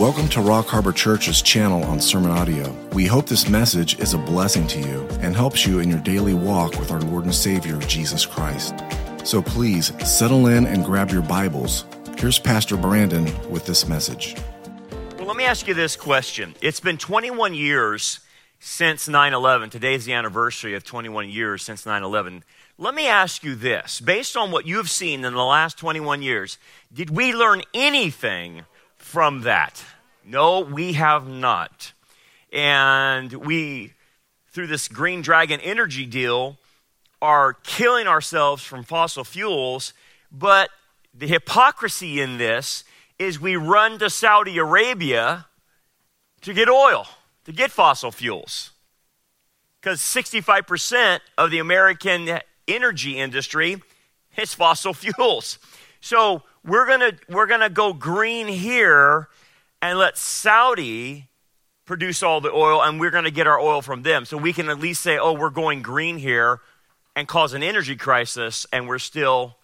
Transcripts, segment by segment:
Welcome to Rock Harbor Church's channel on Sermon Audio. We hope this message is a blessing to you and helps you in your daily walk with our Lord and Savior, Jesus Christ. So please settle in and grab your Bibles. Here's Pastor Brandon with this message. Well, let me ask you this question. It's been 21 years since 9 11. Today is the anniversary of 21 years since 9 11. Let me ask you this based on what you've seen in the last 21 years, did we learn anything from that? No, we have not. And we, through this Green Dragon energy deal, are killing ourselves from fossil fuels. But the hypocrisy in this is we run to Saudi Arabia to get oil, to get fossil fuels. Because 65% of the American energy industry is fossil fuels. So we're gonna we're gonna go green here and let Saudi produce all the oil, and we're gonna get our oil from them. So we can at least say, oh, we're going green here, and cause an energy crisis, and we're still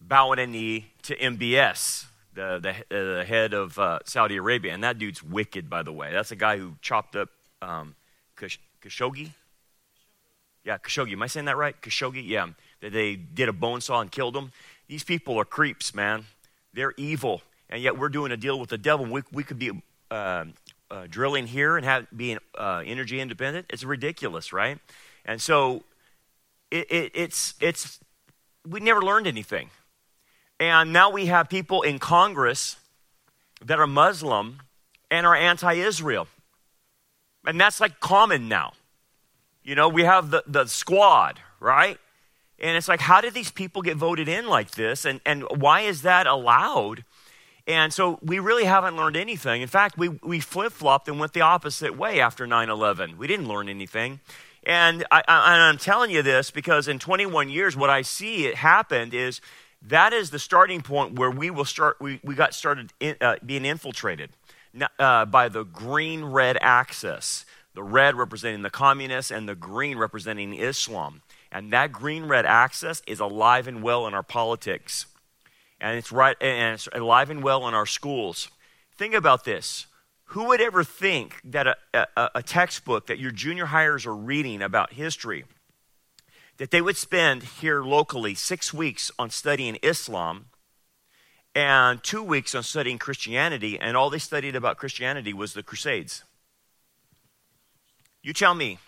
bowing a knee to MBS, the the, uh, head of uh, Saudi Arabia, and that dude's wicked, by the way. That's a guy who chopped up um, Khashoggi. Yeah, Khashoggi. Am I saying that right? Khashoggi. Yeah, they did a bone saw and killed him. These people are creeps, man. They're evil. And yet we're doing a deal with the devil. We, we could be uh, uh, drilling here and have, being uh, energy independent. It's ridiculous, right? And so it, it, it's, it's, we never learned anything. And now we have people in Congress that are Muslim and are anti Israel. And that's like common now. You know, we have the, the squad, right? And it's like, how did these people get voted in like this? And, and why is that allowed? And so we really haven't learned anything. In fact, we, we flip flopped and went the opposite way after 9 11. We didn't learn anything. And, I, am telling you this because in 21 years, what I see it happened is that is the starting point where we will start, we, we got started in, uh, being infiltrated uh, by the green red axis. The red representing the communists and the green representing Islam. And that green red axis is alive and well in our politics. And it's right and it's alive and well in our schools. Think about this. Who would ever think that a, a, a textbook that your junior hires are reading about history, that they would spend here locally six weeks on studying Islam and two weeks on studying Christianity, and all they studied about Christianity was the Crusades? You tell me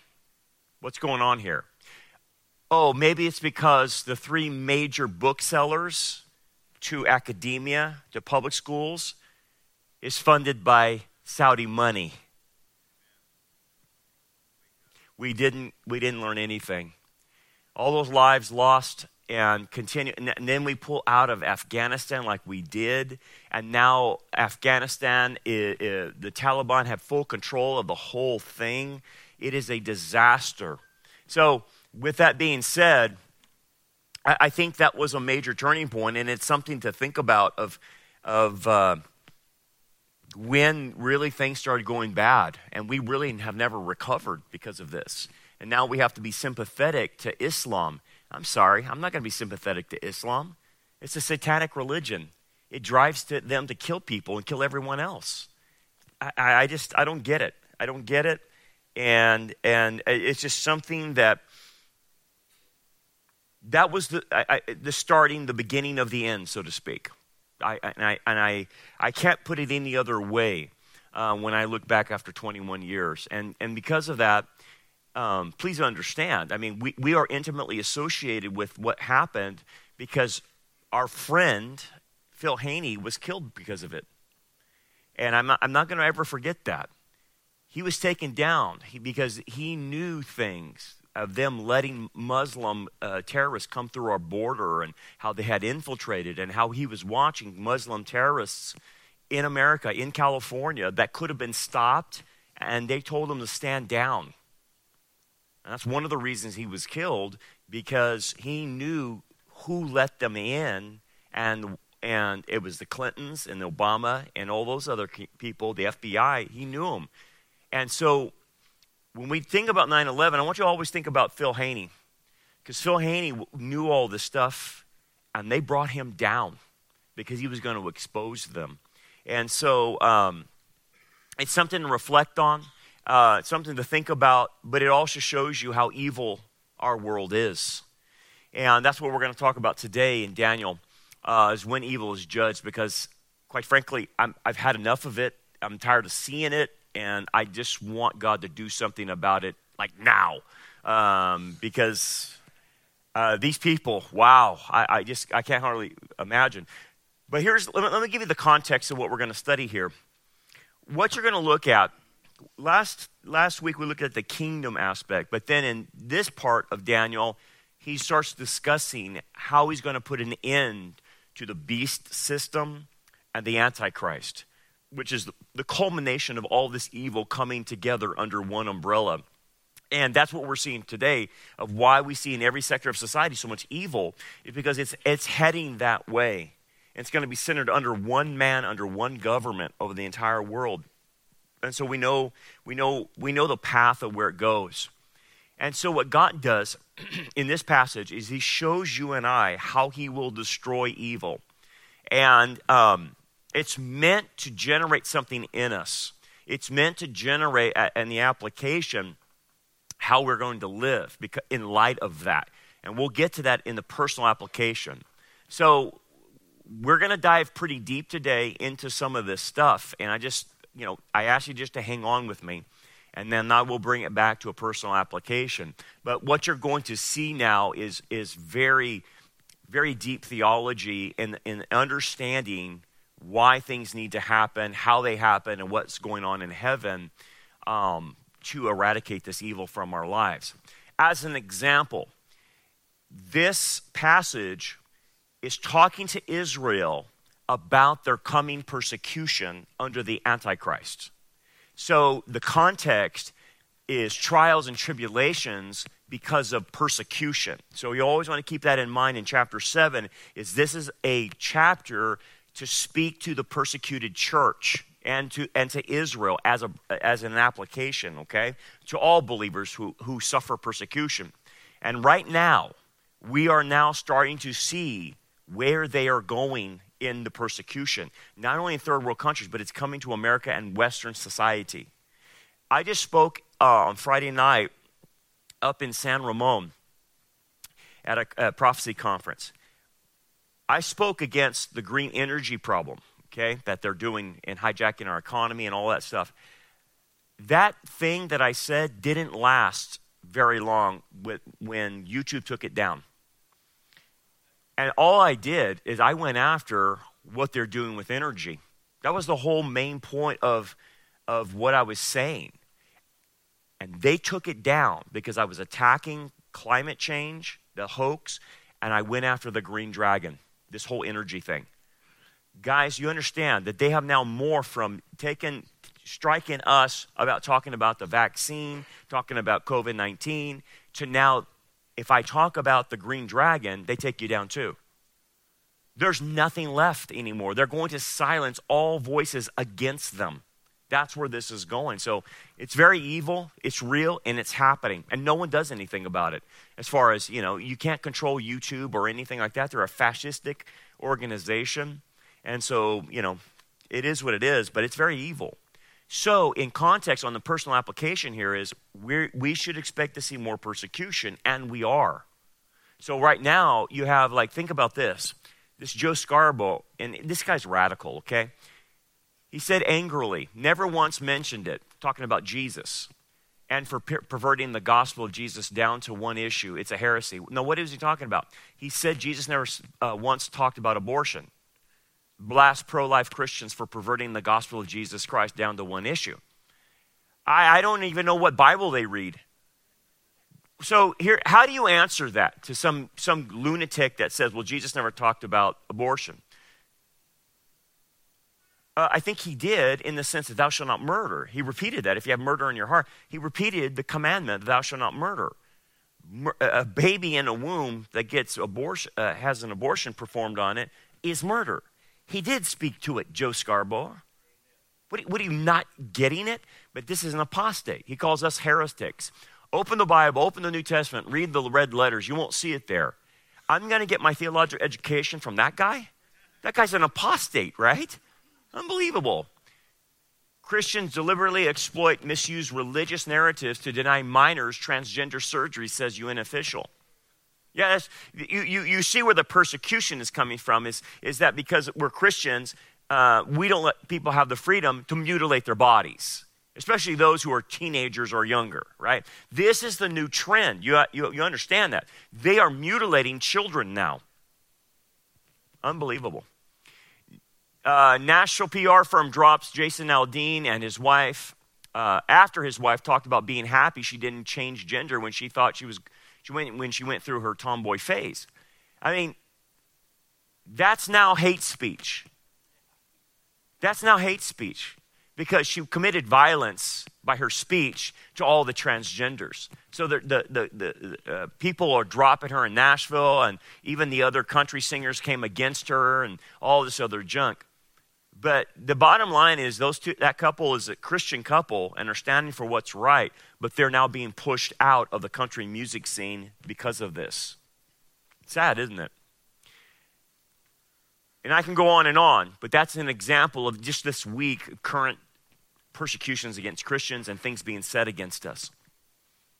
what's going on here oh, maybe it's because the three major booksellers to academia, to public schools, is funded by Saudi money. We didn't, we didn't learn anything. All those lives lost and continue. And then we pull out of Afghanistan like we did. And now Afghanistan, is, is, the Taliban have full control of the whole thing. It is a disaster. So, with that being said, I, I, think that was a major turning point, and it's something to think about of, of uh, when really things started going bad, and we really have never recovered because of this. And now we have to be sympathetic to Islam. I'm sorry, I'm not going to be sympathetic to Islam. It's a satanic religion. It drives to them to kill people and kill everyone else. I, I just, I don't get it. I don't get it. And, and it's just something that that was the, I, the starting, the beginning of the end, so to speak. I, and I, and I, I can't put it any other way uh, when I look back after 21 years. And, and because of that, um, please understand, I mean, we, we are intimately associated with what happened because our friend, Phil Haney, was killed because of it. And I'm not, I'm not going to ever forget that. He was taken down because he knew things of them letting Muslim uh, terrorists come through our border and how they had infiltrated and how he was watching Muslim terrorists in America, in California, that could have been stopped, and they told him to stand down. And that's one of the reasons he was killed because he knew who let them in, and and it was the Clintons and the Obama and all those other people, the FBI. He knew them, and so when we think about 9 11, I want you to always think about Phil Haney. Because Phil Haney knew all this stuff, and they brought him down because he was going to expose them. And so um, it's something to reflect on, uh, something to think about, but it also shows you how evil our world is. And that's what we're going to talk about today in Daniel, uh, is when evil is judged, because quite frankly, i have had enough of it. I'm tired of seeing it, and I just want God to do something about it, like now. Um, because uh, these people, wow, I, I, just I can't hardly imagine. But here's let me, let me give you the context of what we're going to study here. What you're going to look at last last week we looked at the kingdom aspect, but then in this part of Daniel, he starts discussing how he's going to put an end to the beast system and the antichrist, which is the culmination of all this evil coming together under one umbrella. And that's what we're seeing today of why we see in every sector of society so much evil is because it's, it's heading that way. It's going to be centered under one man, under one government over the entire world. And so we know, we know, we know the path of where it goes. And so what God does in this passage is he shows you and I how he will destroy evil. And um, it's meant to generate something in us. It's meant to generate, in the application, how we're going to live in light of that. And we'll get to that in the personal application. So we're going to dive pretty deep today into some of this stuff. And I just, you know, I ask you just to hang on with me. And then I will bring it back to a personal application. But what you're going to see now is, is very, very deep theology and, in understanding why things need to happen, how they happen, and what's going on in heaven. Um, to eradicate this evil from our lives. As an example, this passage is talking to Israel about their coming persecution under the Antichrist. So the context is trials and tribulations because of persecution. So you always want to keep that in mind in chapter 7 is this is a chapter to speak to the persecuted church and to, and to Israel as, a, as an application, okay? To all believers who, who suffer persecution. And right now, we are now starting to see where they are going in the persecution, not only in third world countries, but it's coming to America and Western society. I just spoke uh, on Friday night up in San Ramon at a, a prophecy conference. I spoke against the green energy problem okay, that they're doing and hijacking our economy and all that stuff. That thing that I said didn't last very long with, when YouTube took it down. And all I did is I went after what they're doing with energy. That was the whole main point of, of what I was saying. And they took it down because I was attacking climate change, the hoax, and I went after the green dragon, this whole energy thing guys, you understand that they have now more from taking, striking us about talking about the vaccine, talking about COVID 19, to now, if I talk about the green dragon, they take you down too. There's nothing left anymore. They're going to silence all voices against them. That's where this is going. So it's very evil, it's real, and it's happening. And no one does anything about it. As far as, you know, you can't control YouTube or anything like that. They're a fascistic organization. And so, you know, it is what it is, but it's very evil. So, in context, on the personal application here is we we should expect to see more persecution, and we are. So, right now, you have, like, think about this. This Joe Scarborough, and this guy's radical, okay? He said angrily, never once mentioned it, talking about Jesus and for per- perverting the gospel of Jesus down to one issue. It's a heresy. No, what is he talking about? He said Jesus never uh, once talked about abortion blast pro life Christians for perverting the gospel of Jesus Christ down to one issue. I, I don't even know what Bible they read. So here, how do you answer that to some, some lunatic that says, well, Jesus never talked about abortion? Uh, I think he did in the sense that thou shalt not murder. He repeated that. If you have murder in your heart, he repeated the commandment, thou shalt not murder. A baby in a womb that gets abortion, uh, has an abortion performed on it is murder. He did speak to it, Joe Scarborough. What, what are you not getting it? But this is an apostate. He calls us heretics. Open the Bible, open the New Testament, read the red letters. You won't see it there. I'm going to get my theological education from that guy? That guy's an apostate, right? Unbelievable. Christians deliberately exploit, misuse religious narratives to deny minors transgender surgery, says UN official. Yes, you, you, you see where the persecution is coming from is, is that because we're Christians, uh, we don't let people have the freedom to mutilate their bodies, especially those who are teenagers or younger, right? This is the new trend. You, you, you understand that. They are mutilating children now. Unbelievable. Uh, national PR firm drops Jason Aldean and his wife uh, after his wife talked about being happy she didn't change gender when she thought she was she went, when she went through her tomboy phase. I mean, that's now hate speech. That's now hate speech because she committed violence by her speech to all the transgenders. So the, the, the, the uh, people are dropping her in Nashville, and even the other country singers came against her and all this other junk. But the bottom line is those two, that couple is a Christian couple and are standing for what's right, but they're now being pushed out of the country music scene because of this. Sad, isn't it? And I can go on and on, but that's an example of just this week current persecutions against Christians and things being said against us.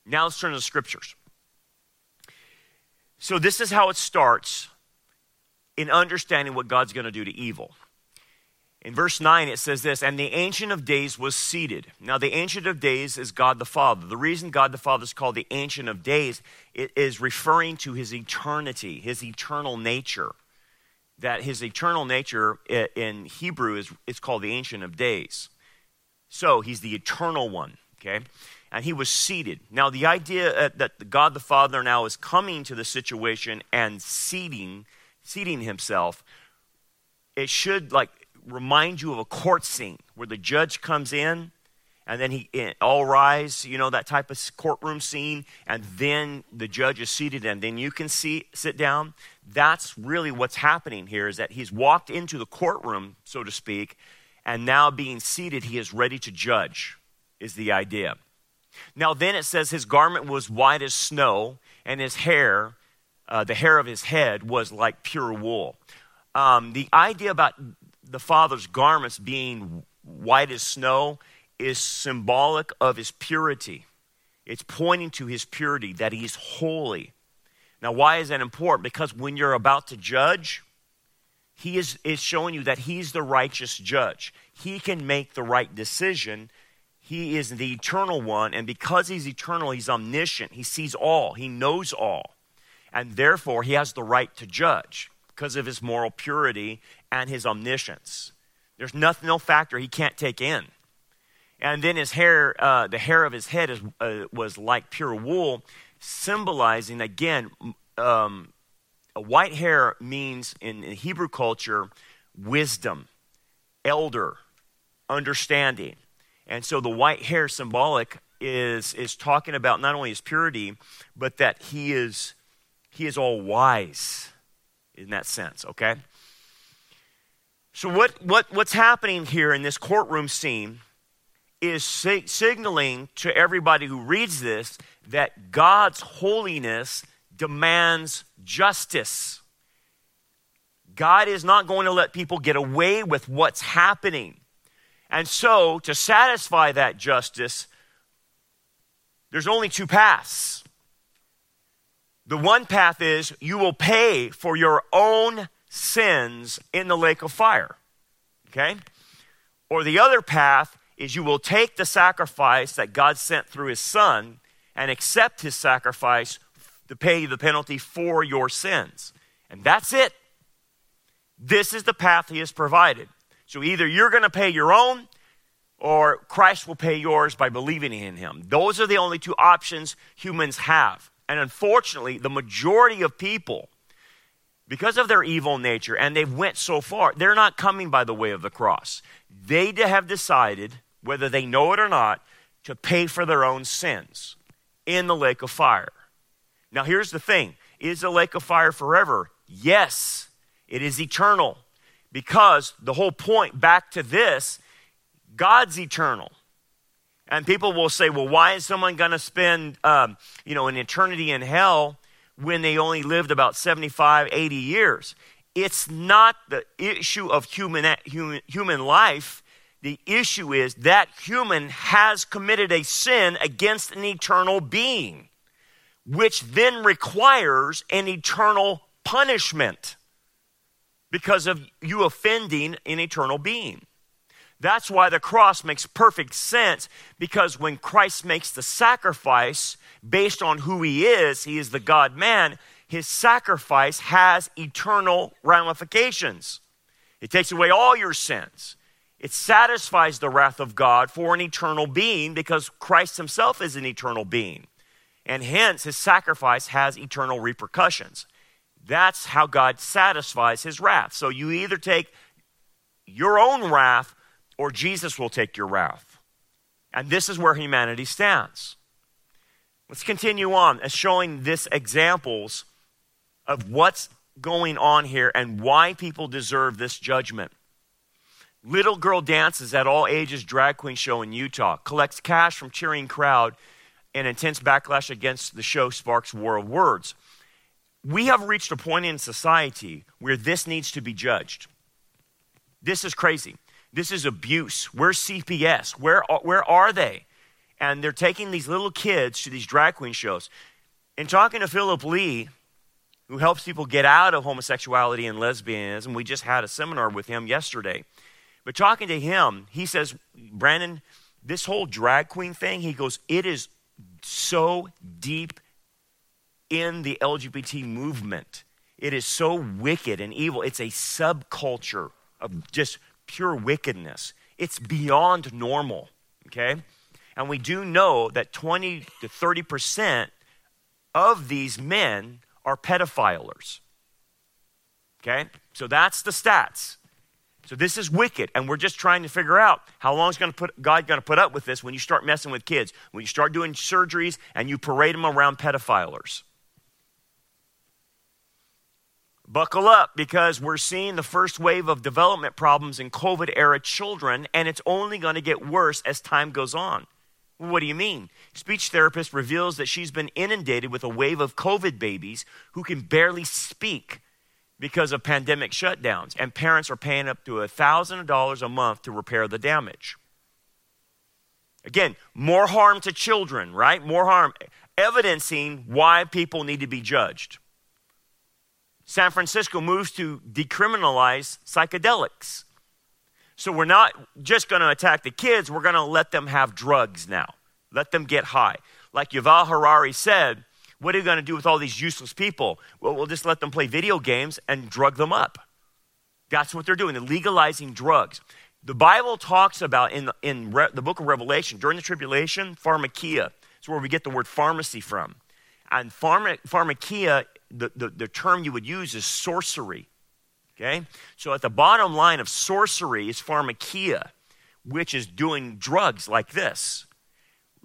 Now let's turn to the scriptures. So, this is how it starts in understanding what God's going to do to evil. In verse 9, it says this And the Ancient of Days was seated. Now, the Ancient of Days is God the Father. The reason God the Father is called the Ancient of Days it is referring to his eternity, his eternal nature. That his eternal nature in Hebrew is it's called the Ancient of Days. So, he's the eternal one, okay? And he was seated. Now, the idea uh, that God the Father now is coming to the situation and seating, seating himself, it should like remind you of a court scene where the judge comes in and then he eh, all rise, you know, that type of courtroom scene, and then the judge is seated and then you can see, sit down. That's really what's happening here is that he's walked into the courtroom, so to speak, and now being seated, he is ready to judge, is the idea. Now, then it says his garment was white as snow, and his hair, uh, the hair of his head, was like pure wool. Um, the idea about the Father's garments being white as snow is symbolic of his purity. It's pointing to his purity, that he's holy. Now, why is that important? Because when you're about to judge, he is, is showing you that he's the righteous judge. He can make the right decision. He is the eternal one, and because he's eternal, he's omniscient. He sees all, he knows all. And therefore, he has the right to judge because of his moral purity and his omniscience. There's nothing, no factor he can't take in. And then his hair, uh, the hair of his head is, uh, was like pure wool, symbolizing, again, um, white hair means in, in Hebrew culture wisdom, elder, understanding. And so the white hair symbolic is, is talking about not only his purity, but that he is, he is all wise in that sense, okay? So, what, what, what's happening here in this courtroom scene is sig- signaling to everybody who reads this that God's holiness demands justice. God is not going to let people get away with what's happening. And so, to satisfy that justice, there's only two paths. The one path is you will pay for your own sins in the lake of fire. Okay? Or the other path is you will take the sacrifice that God sent through his son and accept his sacrifice to pay the penalty for your sins. And that's it. This is the path he has provided. So either you're going to pay your own or Christ will pay yours by believing in him. Those are the only two options humans have. And unfortunately, the majority of people, because of their evil nature, and they've went so far, they're not coming by the way of the cross. They have decided, whether they know it or not, to pay for their own sins in the lake of fire. Now, here's the thing is the lake of fire forever? Yes, it is eternal. Because the whole point back to this, God's eternal. And people will say, well, why is someone going to spend, um, you know, an eternity in hell when they only lived about 75, 80 years? it's not the issue of human, human, human life. The issue is that human has committed a sin against an eternal being, which then requires an eternal punishment because of you offending an eternal being. That's why the cross makes perfect sense because when Christ makes the sacrifice based on who he is, he is the God man, his sacrifice has eternal ramifications. It takes away all your sins. It satisfies the wrath of God for an eternal being because Christ himself is an eternal being. And hence, his sacrifice has eternal repercussions. That's how God satisfies his wrath. So you either take your own wrath or Jesus will take your wrath. And this is where humanity stands. Let's continue on as showing this examples of what's going on here and why people deserve this judgment. Little Girl Dances at All Ages Drag Queen Show in Utah collects cash from cheering crowd and intense backlash against the show sparks war of words. We have reached a point in society where this needs to be judged. This is crazy. This is abuse. Where's CPS? Where, where are they? And they're taking these little kids to these drag queen shows. And talking to Philip Lee, who helps people get out of homosexuality and lesbianism, we just had a seminar with him yesterday. But talking to him, he says, Brandon, this whole drag queen thing, he goes, it is so deep in the LGBT movement. It is so wicked and evil. It's a subculture of just pure wickedness. It's beyond normal, okay? And we do know that 20 to 30% of these men are pedophilers. Okay? So that's the stats. So this is wicked, and we're just trying to figure out how long is going to put, God going to put up with this when you start messing with kids, when you start doing surgeries and you parade them around pedophilers. Buckle up because we're seeing the first wave of development problems in COVID era children, and it's only going to get worse as time goes on. What do you mean? Speech therapist reveals that she's been inundated with a wave of COVID babies who can barely speak because of pandemic shutdowns, and parents are paying up to $1,000 a month to repair the damage. Again, more harm to children, right? More harm, evidencing why people need to be judged. San Francisco moves to decriminalize psychedelics. So we're not just going to attack the kids, we're going to let them have drugs now. Let them get high. Like Yuval Harari said, what are you going to do with all these useless people? Well, we'll just let them play video games and drug them up. That's what they're doing. They're legalizing drugs. The Bible talks about in, in Re, the book of Revelation, during the tribulation, pharmakeia. It's where we get the word pharmacy from. And pharma, pharmakeia the, the, the term you would use is sorcery. Okay? So at the bottom line of sorcery is pharmakeia, which is doing drugs like this.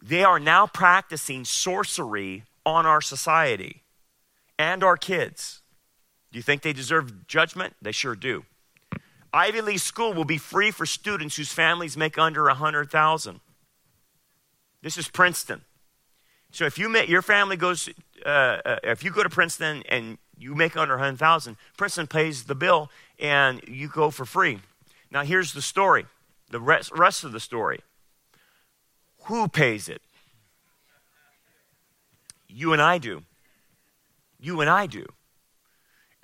They are now practicing sorcery on our society and our kids. Do you think they deserve judgment? They sure do. Ivy League school will be free for students whose families make under 100,000. This is Princeton. So if you make, your family goes, uh, uh, if you go to Princeton and you make under 100,000, Princeton pays the bill and you go for free. Now here's the story, the rest, rest of the story. Who pays it? You and I do. You and I do.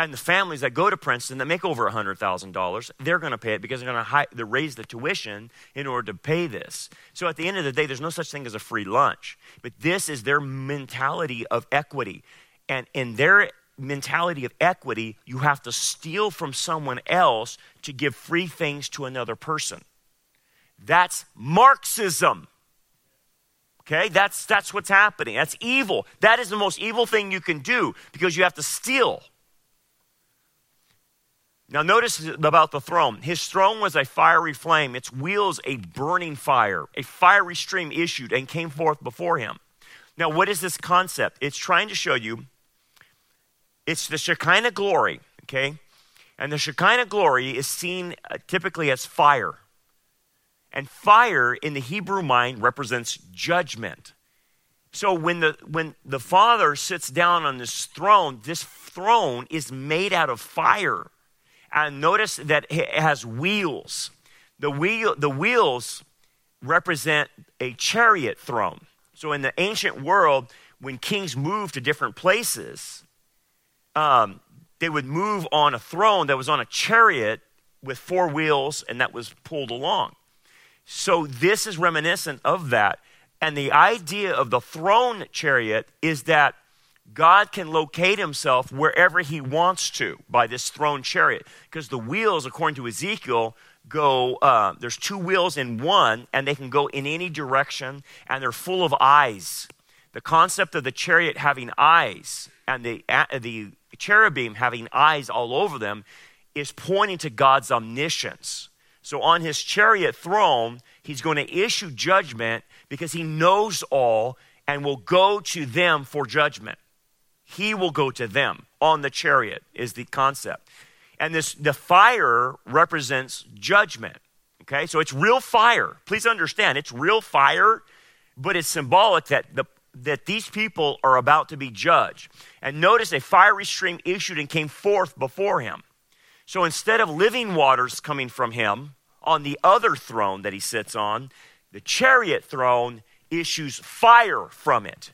And the families that go to Princeton that make over $100,000, they're going to pay it because they're going to raise the tuition in order to pay this. So at the end of the day, there's no such thing as a free lunch. But this is their mentality of equity. And in their mentality of equity, you have to steal from someone else to give free things to another person. That's Marxism. Okay, that's, that's what's happening. That's evil. That is the most evil thing you can do because you have to steal. Now, notice about the throne. His throne was a fiery flame, its wheels a burning fire. A fiery stream issued and came forth before him. Now, what is this concept? It's trying to show you it's the Shekinah glory, okay? And the Shekinah glory is seen uh, typically as fire. And fire in the Hebrew mind represents judgment. So when the when the Father sits down on this throne, this throne is made out of fire. And notice that it has wheels. The, wheel, the wheels represent a chariot throne. So in the ancient world, when kings moved to different places, um, they would move on a throne that was on a chariot with four wheels and that was pulled along. So this is reminiscent of that. And the idea of the throne chariot is that God can locate himself wherever he wants to by this throne chariot. Because the wheels, according to Ezekiel, go, uh, there's two wheels in one, and they can go in any direction, and they're full of eyes. The concept of the chariot having eyes and the, uh, the cherubim having eyes all over them is pointing to God's omniscience. So on his chariot throne, he's going to issue judgment because he knows all and will go to them for judgment. He will go to them on the chariot, is the concept. And this the fire represents judgment. Okay, so it's real fire. Please understand, it's real fire, but it's symbolic that the that these people are about to be judged. And notice a fiery stream issued and came forth before him. So instead of living waters coming from him on the other throne that he sits on, the chariot throne issues fire from it.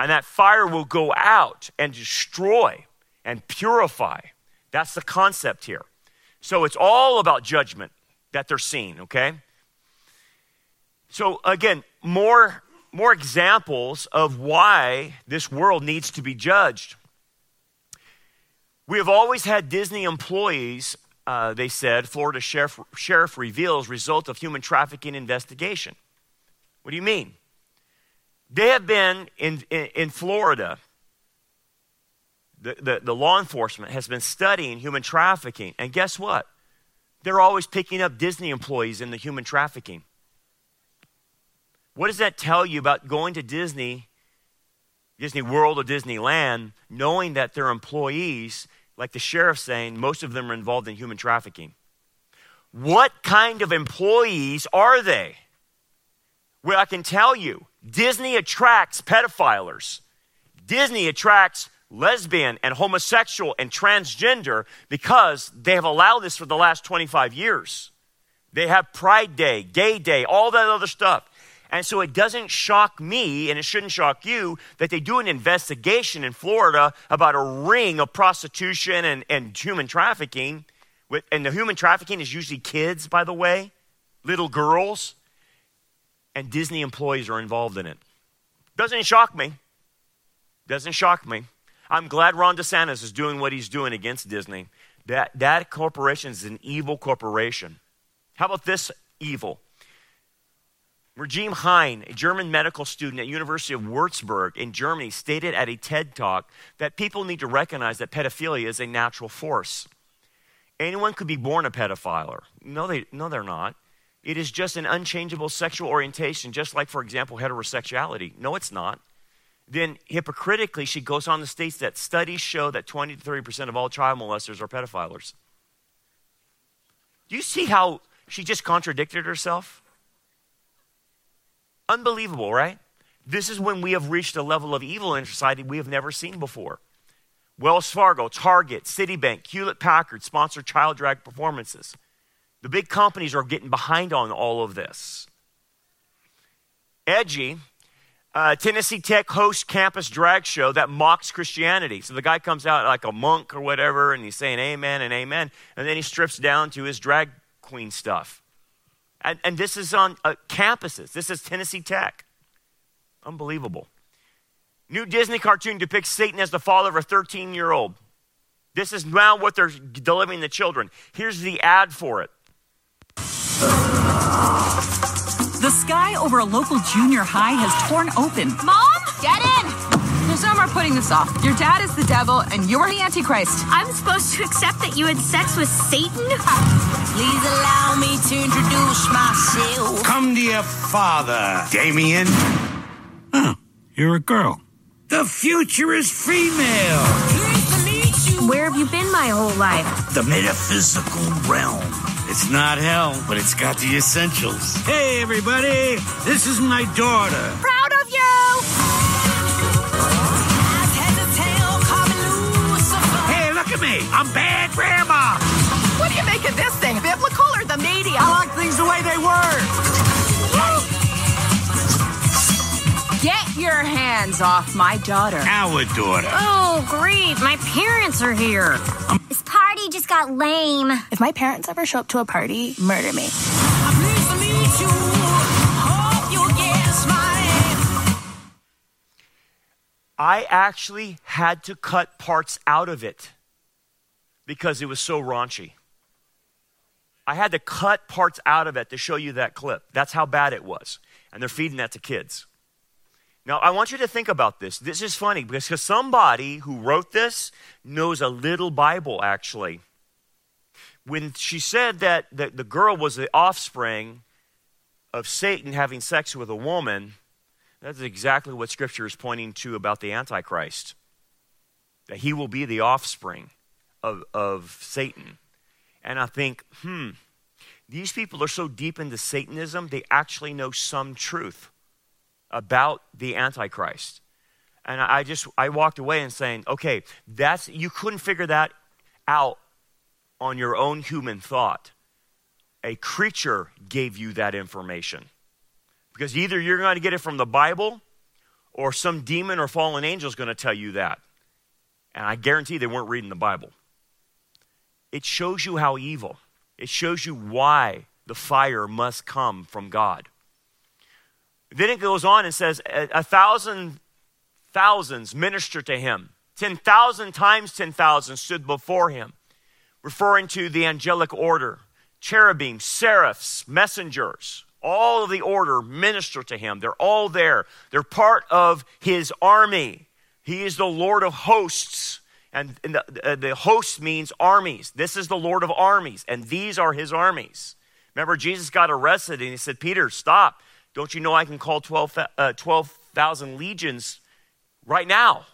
And that fire will go out and destroy and purify. That's the concept here. So it's all about judgment that they're seeing, okay? So again, more more examples of why this world needs to be judged. We have always had Disney employees, uh, they said, Florida sheriff, sheriff reveals result of human trafficking investigation. What do you mean? They have been in, in, in Florida, the, the, the law enforcement has been studying human trafficking. And guess what? They're always picking up Disney employees in the human trafficking. What does that tell you about going to Disney, Disney World or Disneyland, knowing that their employees, like the sheriff saying, most of them are involved in human trafficking? What kind of employees are they? Well, I can tell you, Disney attracts pedophilers. Disney attracts lesbian and homosexual and transgender because they have allowed this for the last 25 years. They have Pride Day, Gay Day, all that other stuff. And so it doesn't shock me, and it shouldn't shock you, that they do an investigation in Florida about a ring of prostitution and, and human trafficking. And the human trafficking is usually kids, by the way, little girls and Disney employees are involved in it. Doesn't shock me. Doesn't shock me. I'm glad Ron DeSantis is doing what he's doing against Disney. That, that corporation is an evil corporation. How about this evil? Regine Hein, a German medical student at University of Würzburg in Germany, stated at a TED Talk that people need to recognize that pedophilia is a natural force. Anyone could be born a pedophile. No, they, no they're not. It is just an unchangeable sexual orientation, just like, for example, heterosexuality. No, it's not. Then, hypocritically, she goes on to state that studies show that 20 to 30% of all child molesters are pedophiles. Do you see how she just contradicted herself? Unbelievable, right? This is when we have reached a level of evil in society we have never seen before. Wells Fargo, Target, Citibank, Hewlett Packard sponsor child drag performances. The big companies are getting behind on all of this. Edgy, uh, Tennessee Tech hosts campus drag show that mocks Christianity. So the guy comes out like a monk or whatever, and he's saying amen and amen, and then he strips down to his drag queen stuff. And, and this is on uh, campuses. This is Tennessee Tech. Unbelievable. New Disney cartoon depicts Satan as the father of a 13 year old. This is now what they're delivering the children. Here's the ad for it. The sky over a local junior high has torn open. Mom, get in! There's no more putting this off. Your dad is the devil and you're the Antichrist. I'm supposed to accept that you had sex with Satan? Please allow me to introduce myself. Come to your father, Damien. Oh, you're a girl. The future is female. Where have you been my whole life? The metaphysical realm. It's not hell, but it's got the essentials. Hey, everybody, this is my daughter. Proud of you! Hey, look at me! I'm bad grandma! What do you make of this thing? Biblical or the media? I like things the way they were! Hands off my daughter. Our daughter. Oh, great. My parents are here. This party just got lame. If my parents ever show up to a party, murder me. I actually had to cut parts out of it because it was so raunchy. I had to cut parts out of it to show you that clip. That's how bad it was. And they're feeding that to kids. Now, I want you to think about this. This is funny because somebody who wrote this knows a little Bible, actually. When she said that the, the girl was the offspring of Satan having sex with a woman, that's exactly what Scripture is pointing to about the Antichrist. That he will be the offspring of, of Satan. And I think, hmm, these people are so deep into Satanism, they actually know some truth about the Antichrist. And I just, I walked away and saying, okay, that's, you couldn't figure that out on your own human thought. A creature gave you that information. Because either you're going to get it from the Bible or some demon or fallen angel is going to tell you that. And I guarantee they weren't reading the Bible. It shows you how evil, it shows you why the fire must come from God. Then it goes on and says, a, thousand thousands ministered to him. 10,000 times 10,000 stood before him, referring to the angelic order cherubim, seraphs, messengers, all of the order minister to him. They're all there. They're part of his army. He is the Lord of hosts. And, the, the host means armies. This is the Lord of armies, and these are his armies. Remember, Jesus got arrested and he said, Peter, stop. Don't you know I can call 12,000 uh, 12, legions right now?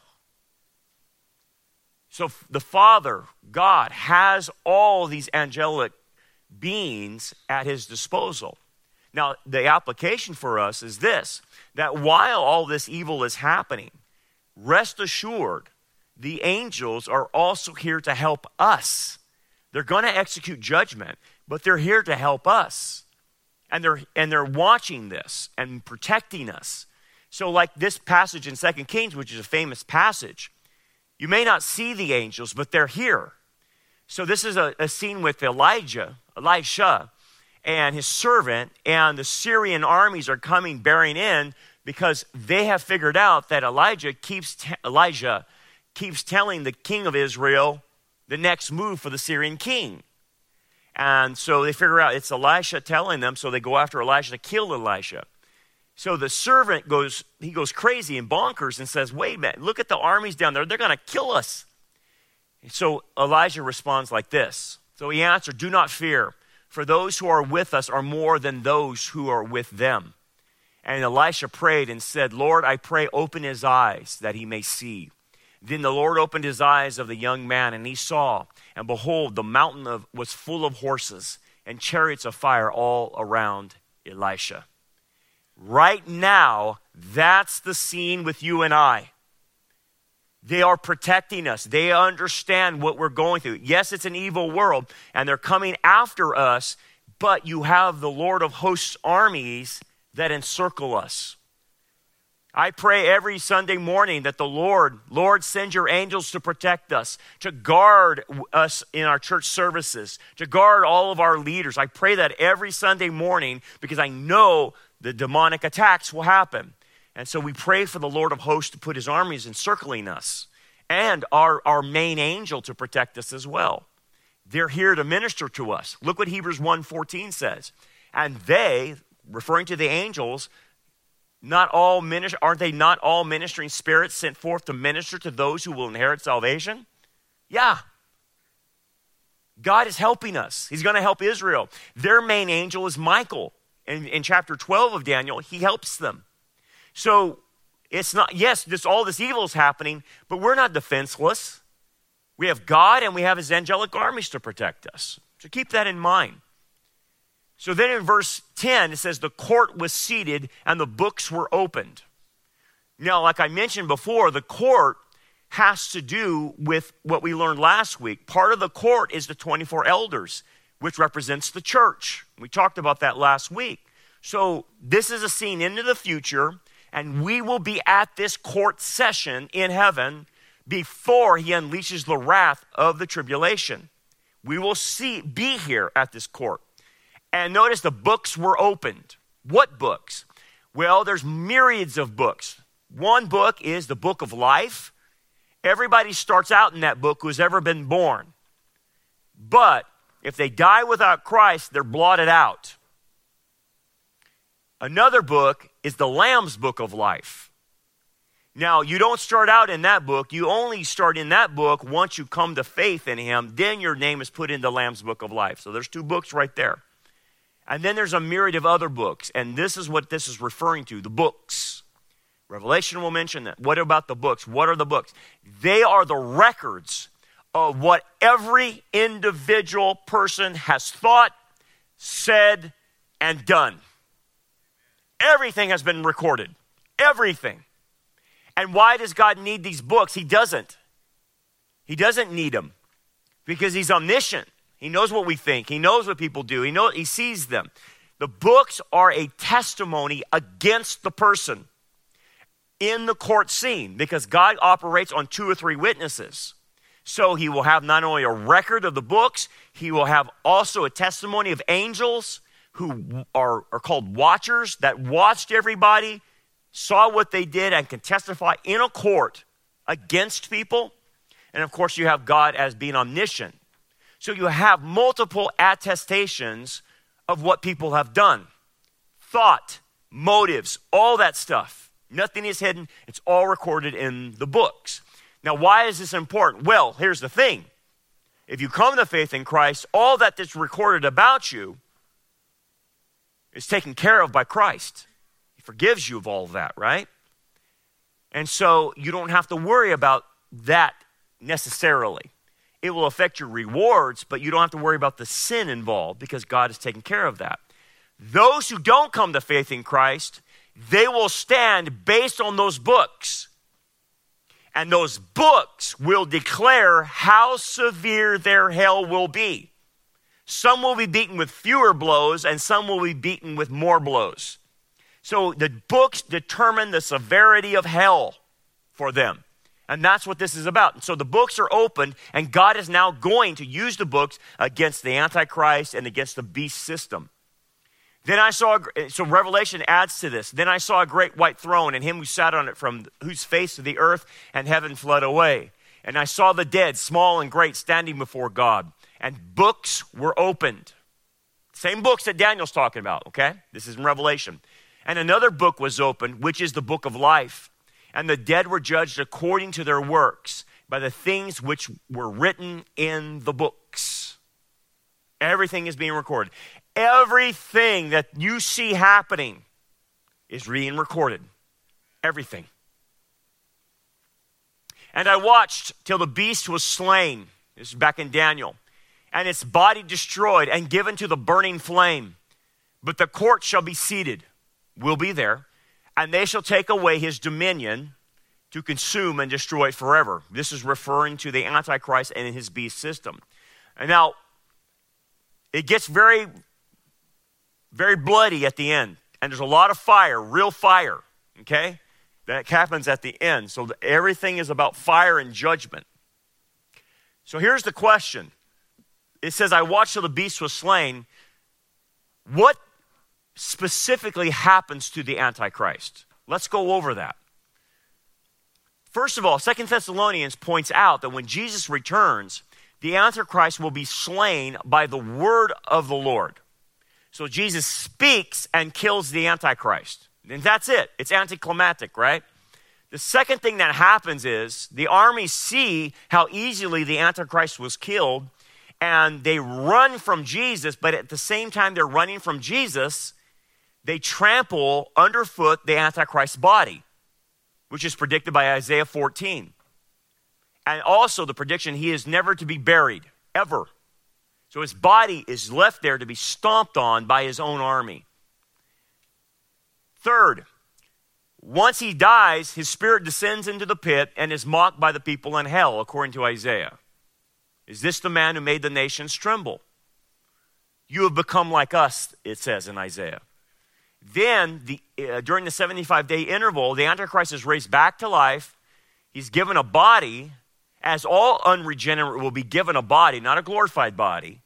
So the Father, God, has all these angelic beings at his disposal. Now, the application for us is this that while all this evil is happening, rest assured, the angels are also here to help us. They're going to execute judgment, but they're here to help us. And they're, and they're watching this and protecting us. So, like this passage in Second Kings, which is a famous passage, you may not see the angels, but they're here. So, this is a, a scene with Elijah, Elisha, and his servant, and the Syrian armies are coming bearing in because they have figured out that Elijah keeps Elijah keeps telling the king of Israel the next move for the Syrian king. And so they figure out it's Elisha telling them, so they go after Elisha to kill Elisha. So the servant goes, he goes crazy and bonkers and says, Wait a minute, look at the armies down there. They're going to kill us. So Elijah responds like this. So he answered, Do not fear, for those who are with us are more than those who are with them. And Elisha prayed and said, Lord, I pray, open his eyes that he may see. Then the Lord opened his eyes of the young man, and he saw, and behold, the mountain of, was full of horses and chariots of fire all around Elisha. Right now, that's the scene with you and I. They are protecting us. They understand what we're going through. Yes, it's an evil world, and they're coming after us, but you have the Lord of hosts armies that encircle us. I pray every Sunday morning that the Lord, Lord, send your angels to protect us, to guard us in our church services, to guard all of our leaders. I pray that every Sunday morning because I know the demonic attacks will happen. And so we pray for the Lord of hosts to put his armies encircling us and our, our main angel to protect us as well. They're here to minister to us. Look what Hebrews 1:14 says. And they, referring to the angels, not all minister, aren't they not all ministering spirits sent forth to minister to those who will inherit salvation? Yeah. God is helping us. He's going to help Israel. Their main angel is Michael. In, in chapter 12 of Daniel, he helps them. So it's not, yes, this, all this evil is happening, but we're not defenseless. We have God and we have his angelic armies to protect us. So keep that in mind. So then in verse 10, it says, The court was seated and the books were opened. Now, like I mentioned before, the court has to do with what we learned last week. Part of the court is the 24 elders, which represents the church. We talked about that last week. So this is a scene into the future, And we will be at this court session in heaven before he unleashes the wrath of the tribulation. We will see be here at this court. And notice the books were opened. What books? Well, there's myriads of books. One book is the book of life. Everybody starts out in that book who's ever been born. But if they die without Christ, they're blotted out. Another book is the Lamb's book of life. Now, you don't start out in that book. You only start in that book once you come to faith in Him. Then your name is put in the Lamb's book of life. So there's two books right there. And then there's a myriad of other books. And this is what this is referring to the books. Revelation will mention that. What about the books? What are the books? They are the records of what every individual person has thought, said, and done. Everything has been recorded. Everything. And why does God need these books? He doesn't. He doesn't need them because He's omniscient. He knows what we think. He knows what people do. He knows he sees them. The books are a testimony against the person in the court scene because God operates on two or three witnesses. So he will have not only a record of the books, he will have also a testimony of angels who are, are called watchers that watched everybody, saw what they did, and can testify in a court against people. And of course, you have God as being omniscient. So you have multiple attestations of what people have done thought, motives, all that stuff. Nothing is hidden, it's all recorded in the books. Now, why is this important? Well, here's the thing if you come to faith in Christ, all that that is recorded about you is taken care of by Christ. He forgives you of all of that, right? And so you don't have to worry about that necessarily. It will affect your rewards, but you don't have to worry about the sin involved because God has taken care of that. Those who don't come to faith in Christ, they will stand based on those books. And those books will declare how severe their hell will be. Some will be beaten with fewer blows, and some will be beaten with more blows. So the books determine the severity of hell for them. And that's what this is about. And so the books are open, and God is now going to use the books against the Antichrist and against the beast system. Then I saw, so Revelation adds to this. Then I saw a great white throne, and him who sat on it, from whose face the earth and heaven fled away. And I saw the dead, small and great, standing before God, and books were opened. Same books that Daniel's talking about, okay? This is in Revelation. And another book was opened, which is the book of life and the dead were judged according to their works by the things which were written in the books. Everything is being recorded. Everything that you see happening is being recorded. Everything. And I watched till the beast was slain. This is back in Daniel. And its body destroyed and given to the burning flame. But the court shall be seated. We'll be there and they shall take away his dominion to consume and destroy it forever. This is referring to the Antichrist and his beast system. And now, it gets very, very bloody at the end. And there's a lot of fire, real fire, okay? That happens at the end. So everything is about fire and judgment. So here's the question it says, I watched till the beast was slain. What specifically happens to the Antichrist. Let's go over that. First of all, Second Thessalonians points out that when Jesus returns, the Antichrist will be slain by the word of the Lord. So Jesus speaks and kills the Antichrist. And that's it. It's anticlimactic, right? The second thing that happens is the armies see how easily the Antichrist was killed and they run from Jesus, but at the same time they're running from Jesus, they trample underfoot the Antichrist's body, which is predicted by Isaiah 14. And also the prediction he is never to be buried, ever. So his body is left there to be stomped on by his own army. Third, once he dies, his spirit descends into the pit and is mocked by the people in hell, according to Isaiah. Is this the man who made the nations tremble? You have become like us, it says in Isaiah. Then, the, uh, during the 75 day interval, the Antichrist is raised back to life. He's given a body, as all unregenerate will be given a body, not a glorified body.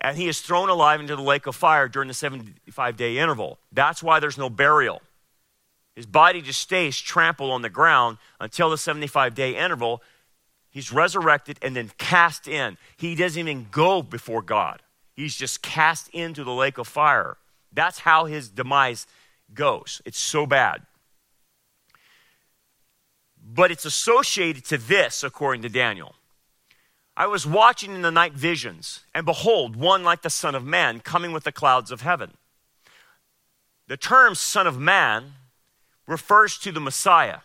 And he is thrown alive into the lake of fire during the 75 day interval. That's why there's no burial. His body just stays trampled on the ground until the 75 day interval. He's resurrected and then cast in. He doesn't even go before God, he's just cast into the lake of fire. That's how his demise goes. It's so bad. But it's associated to this, according to Daniel. I was watching in the night visions, and behold, one like the Son of Man coming with the clouds of heaven. The term Son of Man refers to the Messiah.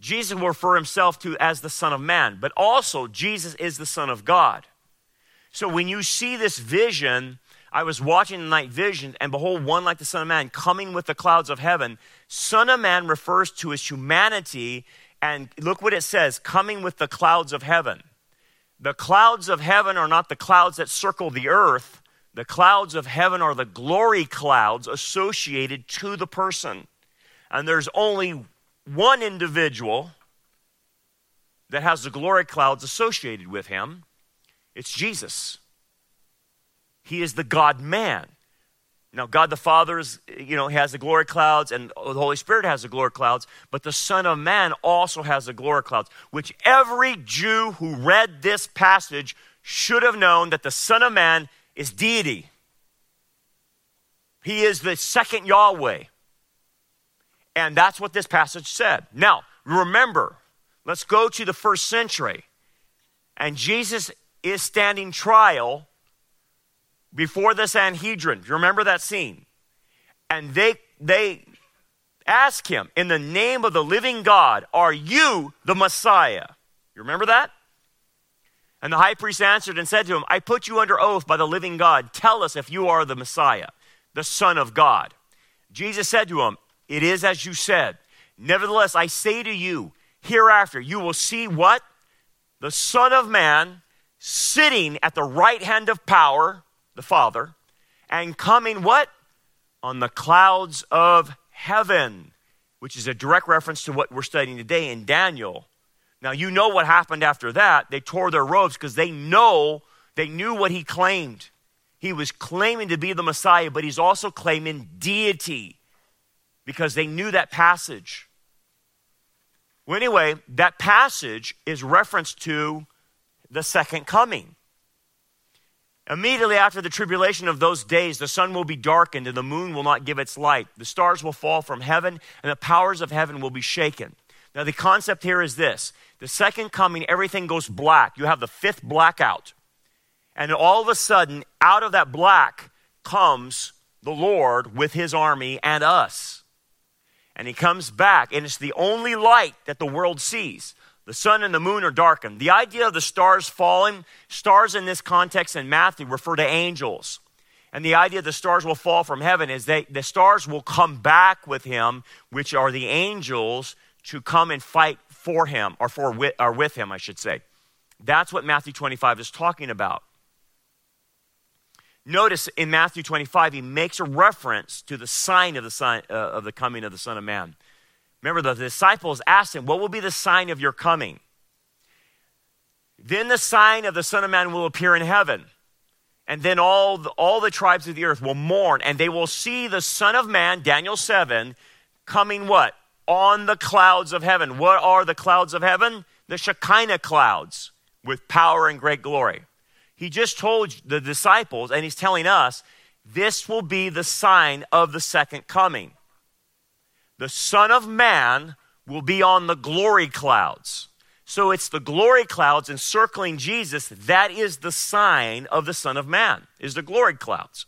Jesus will refer himself to as the Son of Man, but also Jesus is the Son of God. So when you see this vision, I was watching the night vision, and behold, one like the Son of Man coming with the clouds of heaven. Son of Man refers to his humanity, and look what it says coming with the clouds of heaven. The clouds of heaven are not the clouds that circle the earth, the clouds of heaven are the glory clouds associated to the person. And there's only one individual that has the glory clouds associated with him it's Jesus. He is the God man. Now, God the Father is, you know, has the glory clouds, and the Holy Spirit has the glory clouds, but the Son of Man also has the glory clouds, which every Jew who read this passage should have known that the Son of Man is deity. He is the second Yahweh. And that's what this passage said. Now, remember, let's go to the first century. And Jesus is standing trial before the Sanhedrin. You remember that scene? And they they ask him, in the name of the living God, are you the Messiah? You remember that? And the high priest answered and said to him, I put you under oath by the living God. Tell us if you are the Messiah, the Son of God. Jesus said to him, it is as you said. Nevertheless, I say to you, hereafter you will see what? The Son of Man sitting at the right hand of power, the Father, and coming what? On the clouds of heaven, which is a direct reference to what we're studying today in Daniel. Now, you know what happened after that. They tore their robes because they know, they knew what he claimed. He was claiming to be the Messiah, but he's also claiming deity because they knew that passage. Well, anyway, that passage is reference to the second coming. Immediately after the tribulation of those days, the sun will be darkened and the moon will not give its light. The stars will fall from heaven and the powers of heaven will be shaken. Now, the concept here is this the second coming, everything goes black. You have the fifth blackout. And all of a sudden, out of that black comes the Lord with his army and us and he comes back, and it's the only light that the world sees. The sun and the moon are darkened. The idea of the stars falling, stars in this context in Matthew refer to angels. And the idea the stars will fall from heaven is that the stars will come back with him, which are the angels, to come and fight for him, or, for, or with him, I should say. That's what Matthew 25 is talking about. Notice in Matthew 25, he makes a reference to the sign of the, sign, uh, of the coming of the Son of Man. Remember, the disciples asked him, What will be the sign of your coming? Then the sign of the Son of Man will appear in heaven. And then all the, all the tribes of the earth will mourn, and they will see the Son of Man, Daniel 7, coming what? On the clouds of heaven. What are the clouds of heaven? The Shekinah clouds with power and great glory. He just told the disciples, and he's telling us, this will be the sign of the second coming. The Son of Man will be on the glory clouds. So it's the glory clouds encircling Jesus. That is the sign of the Son of Man, is the glory clouds.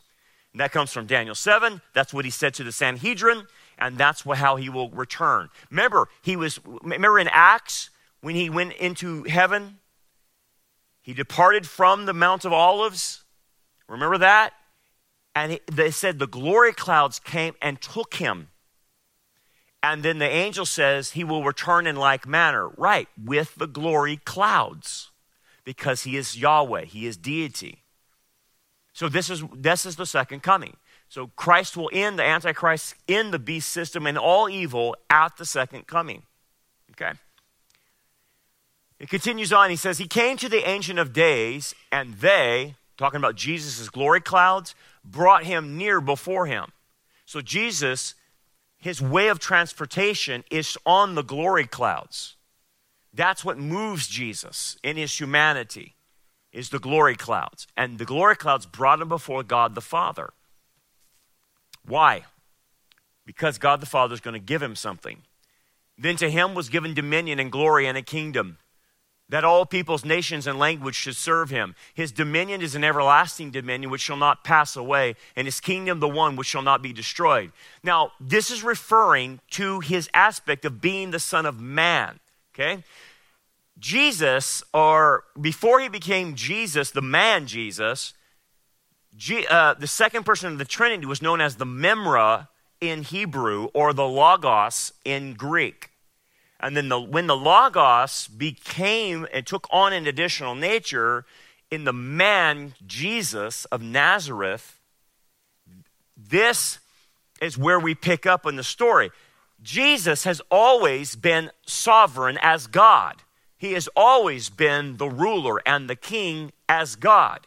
And that comes from Daniel 7. That's what he said to the Sanhedrin, and that's how he will return. Remember, he was remember in Acts when he went into heaven he departed from the Mount of Olives. Remember that? And they said the glory clouds came and took him. And then the angel says he will return in like manner. Right, with the glory clouds. Because he is Yahweh, he is deity. So this is this is the second coming. So Christ will end the Antichrist, end the beast system, and all evil at the second coming. Okay? It continues on. He says, He came to the Ancient of Days, and they, talking about Jesus' glory clouds, brought him near before him. So Jesus, his way of transportation is on the glory clouds. That's what moves Jesus in his humanity, is the glory clouds. And the glory clouds brought him before God the Father. Why? Because God the Father is going to give him something. Then to him was given dominion and glory and a kingdom that all peoples, nations, and language should serve him. His dominion is an everlasting dominion which shall not pass away, and his kingdom the one which shall not be destroyed. Now, this is referring to his aspect of being the Son of Man. Okay? Jesus, or before he became Jesus, the man Jesus, G, uh, the second person of the Trinity was known as the Memra in Hebrew or the Logos in Greek. And then the, when the Logos became and took on an additional nature in the man Jesus of Nazareth, this is where we pick up in the story. Jesus has always been sovereign as God. He has always been the ruler and the king as God.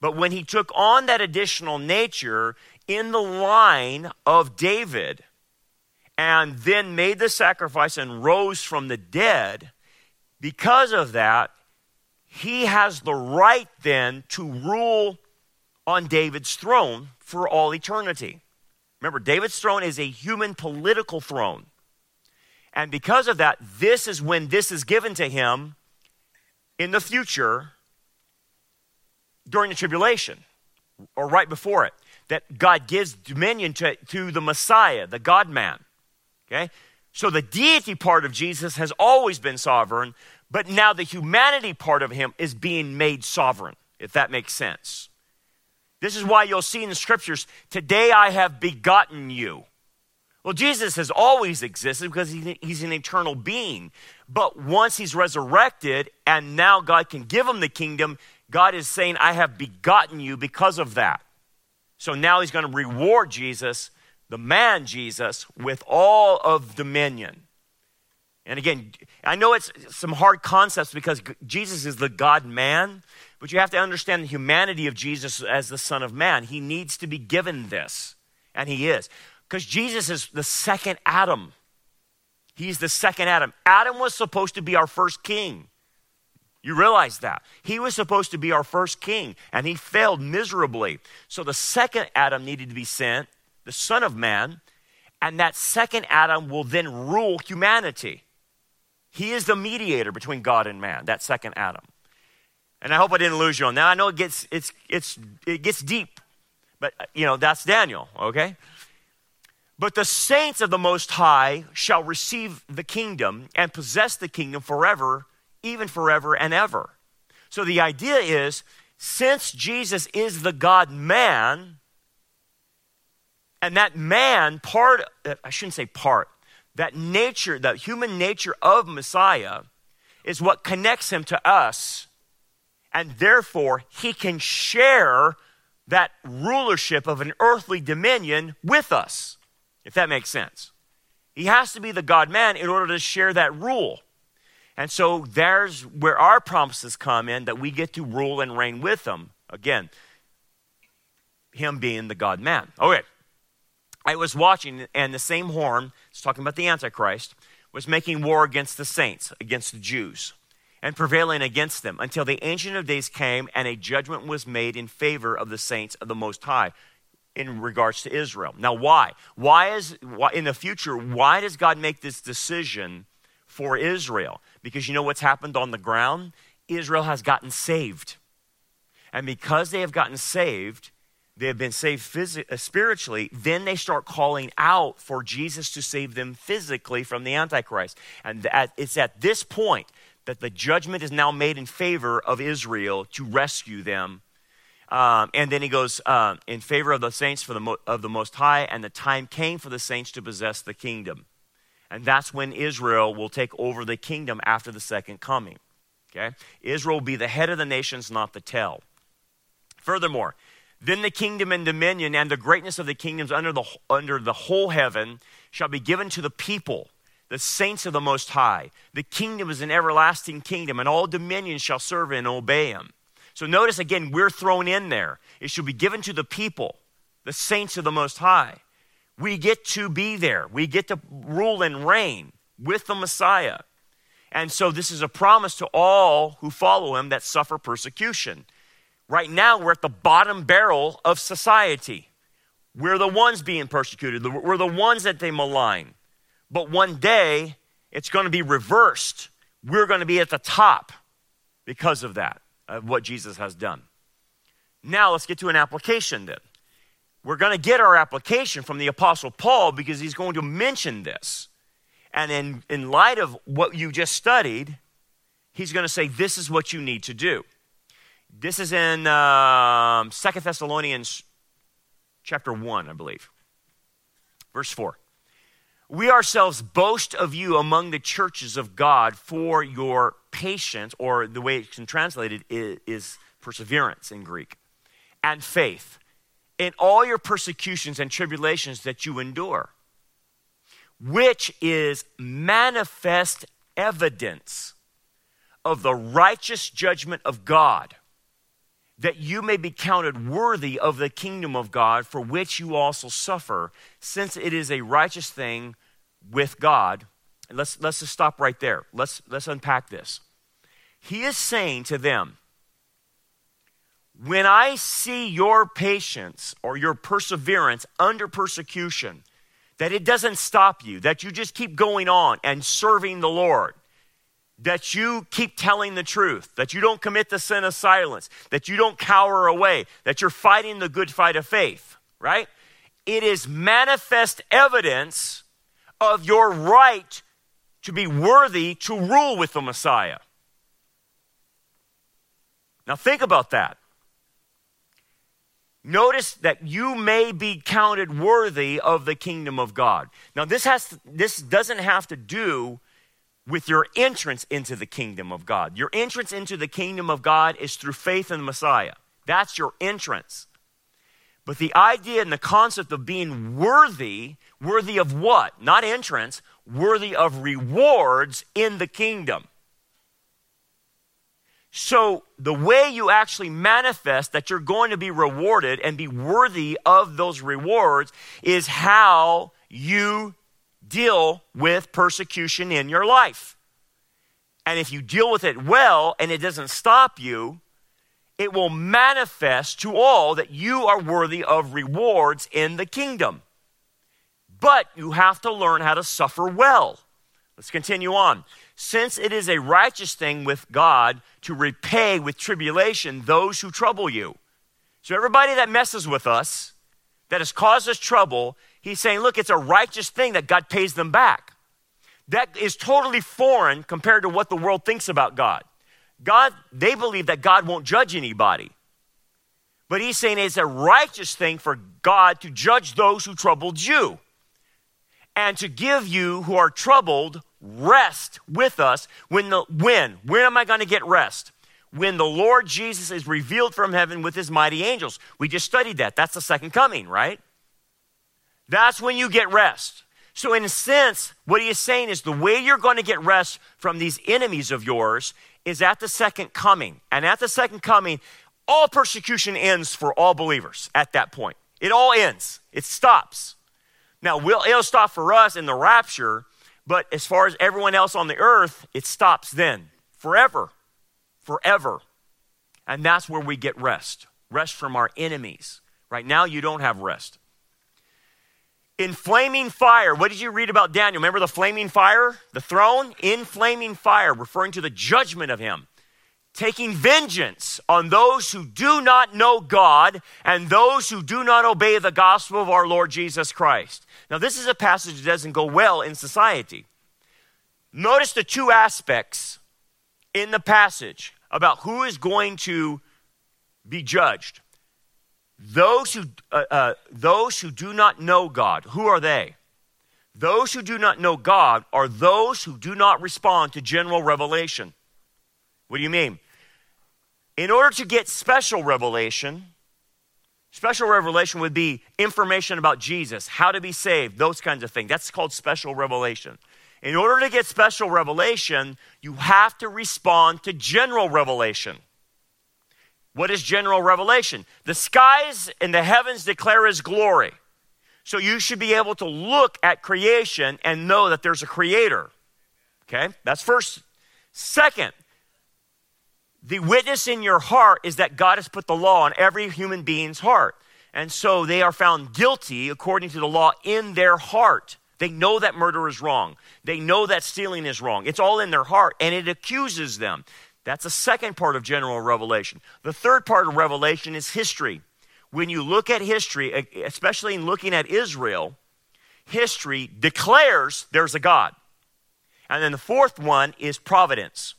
But when he took on that additional nature in the line of David, and then made the sacrifice and rose from the dead, because of that, he has the right then to rule on David's throne for all eternity. Remember, David's throne is a human political throne. And because of that, this is when this is given to him in the future during the tribulation or right before it. That God gives dominion to, to the Messiah, the God man. Okay? So the deity part of Jesus has always been sovereign, but now the humanity part of him is being made sovereign, if that makes sense. This is why you'll see in the scriptures, today I have begotten you. Well, Jesus has always existed because he's an eternal being. But once he's resurrected and now God can give him the kingdom, God is saying, I have begotten you because of that. So now he's going to reward Jesus the man Jesus with all of dominion. And again, I know it's some hard concepts because Jesus is the God man, but you have to understand the humanity of Jesus as the Son of Man. He needs to be given this, and he is. Because Jesus is the second Adam. He's the second Adam. Adam was supposed to be our first king. You realize that. He was supposed to be our first king, and he failed miserably. So the second Adam needed to be sent, the Son of Man, and that second Adam will then rule humanity. He is the mediator between God and man, that second Adam. And I hope I didn't lose you on that. I know it gets, it's, it's, it gets deep, but, uh, you know, that's Daniel, okay? But the saints of the Most High shall receive the kingdom and possess the kingdom forever, even forever and ever. So the idea is since Jesus is the God man, and that man, part, uh, I shouldn't say part, that nature, that human nature of Messiah is what connects him to us. And therefore, he can share that rulership of an earthly dominion with us, if that makes sense. He has to be the God man in order to share that rule. And so there's where our promises come in that we get to rule and reign with him. Again, him being the God man. Okay. I was watching, and the same horn, it's talking about the Antichrist, was making war against the saints, against the Jews, and prevailing against them until the Ancient of Days came and a judgment was made in favor of the saints of the Most High in regards to Israel. Now, why? Why is, why, in the future, why does God make this decision for Israel? Because you know what's happened on the ground? Israel has gotten saved. And because they have gotten saved, they have been saved phys- uh, spiritually, then they start calling out for Jesus to save them physically from the Antichrist. And it's at this point that the judgment is now made in favor of Israel to rescue them. Um, and then he goes uh, in favor of the saints for the mo- of the Most High, and the time came for the saints to possess the kingdom. And that's when Israel will take over the kingdom after the second coming. Okay? Israel will be the head of the nations, not the tail. Furthermore, Then the kingdom and dominion and the greatness of the kingdoms under the, under the whole heaven shall be given to the people, the saints of the Most High. The kingdom is an everlasting kingdom, and all dominions shall serve and obey him. So notice again, we're thrown in there. It shall be given to the people, the saints of the Most High. We get to be there. We get to rule and reign with the Messiah. And so this is a promise to all who follow him that suffer persecution. Right now, we're at the bottom barrel of society. We're the ones being persecuted, we're the ones that they malign. But one day, it's going to be reversed. We're going to be at the top because of that, of what Jesus has done. Now, let's get to an application then. We're going to get our application from the Apostle Paul because he's going to mention this. And in, in light of what you just studied, he's going to say, This is what you need to do. This is in um, 2 Thessalonians chapter 1, I believe. Verse 4. We ourselves boast of you among the churches of God for your patience, or the way it's translated is perseverance in Greek, and faith in all your persecutions and tribulations that you endure, which is manifest evidence of the righteous judgment of God, that you may be counted worthy of the kingdom of God, for which you also suffer, since it is a righteous thing with God. And let's, let's just stop right there. Let's, let's unpack this. He is saying to them, when I see your patience or your perseverance under persecution, that it doesn't stop you, that you just keep going on and serving the Lord, that you keep telling the truth, that you don't commit the sin of silence, that you don't cower away, that you're fighting the good fight of faith, right? It is manifest evidence of your right to be worthy to rule with the Messiah. Now, think about that. Notice that you may be counted worthy of the kingdom of God. Now, this, has to, this doesn't have to do with your entrance into the kingdom of God. Your entrance into the kingdom of God is through faith in the Messiah. That's your entrance. But the idea and the concept of being worthy, worthy of what? Not entrance, worthy of rewards in the kingdom. So, the way you actually manifest that you're going to be rewarded and be worthy of those rewards is how you deal with persecution in your life. And if you deal with it well and it doesn't stop you, it will manifest to all that you are worthy of rewards in the kingdom. But you have to learn how to suffer well. Let's continue on. Since it is a righteous thing with God to repay with tribulation those who trouble you. So, everybody that messes with us, that has caused us trouble, he's saying, look, it's a righteous thing that God pays them back. That is totally foreign compared to what the world thinks about God. God, they believe that God won't judge anybody. But he's saying it's a righteous thing for God to judge those who troubled you and to give you who are troubled rest with us when the when when am i going to get rest when the lord jesus is revealed from heaven with his mighty angels we just studied that that's the second coming right that's when you get rest so in a sense what he is saying is the way you're going to get rest from these enemies of yours is at the second coming and at the second coming all persecution ends for all believers at that point it all ends it stops now we'll, it'll stop for us in the rapture but as far as everyone else on the earth, it stops then forever. Forever. And that's where we get rest rest from our enemies. Right now, you don't have rest. In flaming fire, what did you read about Daniel? Remember the flaming fire? The throne? In flaming fire, referring to the judgment of him taking vengeance on those who do not know God and those who do not obey the gospel of our Lord Jesus Christ. Now, this is a passage that doesn't go well in society. Notice the two aspects in the passage about who is going to be judged. Those who, uh, uh, those who do not know God, who are they? Those who do not know God are those who do not respond to general revelation. What do you mean? In order to get special revelation, Special revelation would be information about Jesus, how to be saved, those kinds of things. That's called special revelation. In order to get special revelation, you have to respond to general revelation. What is general revelation? The skies and the heavens declare his glory. So you should be able to look at creation and know that there's a creator. Okay? That's first. Second, the witness in your heart is that God has put the law on every human being's heart. And so they are found guilty according to the law in their heart. They know that murder is wrong. They know that stealing is wrong. It's all in their heart and it accuses them. That's the second part of general revelation. The third part of revelation is history. When you look at history, especially in looking at Israel, history declares there's a God. And then the fourth one is providence.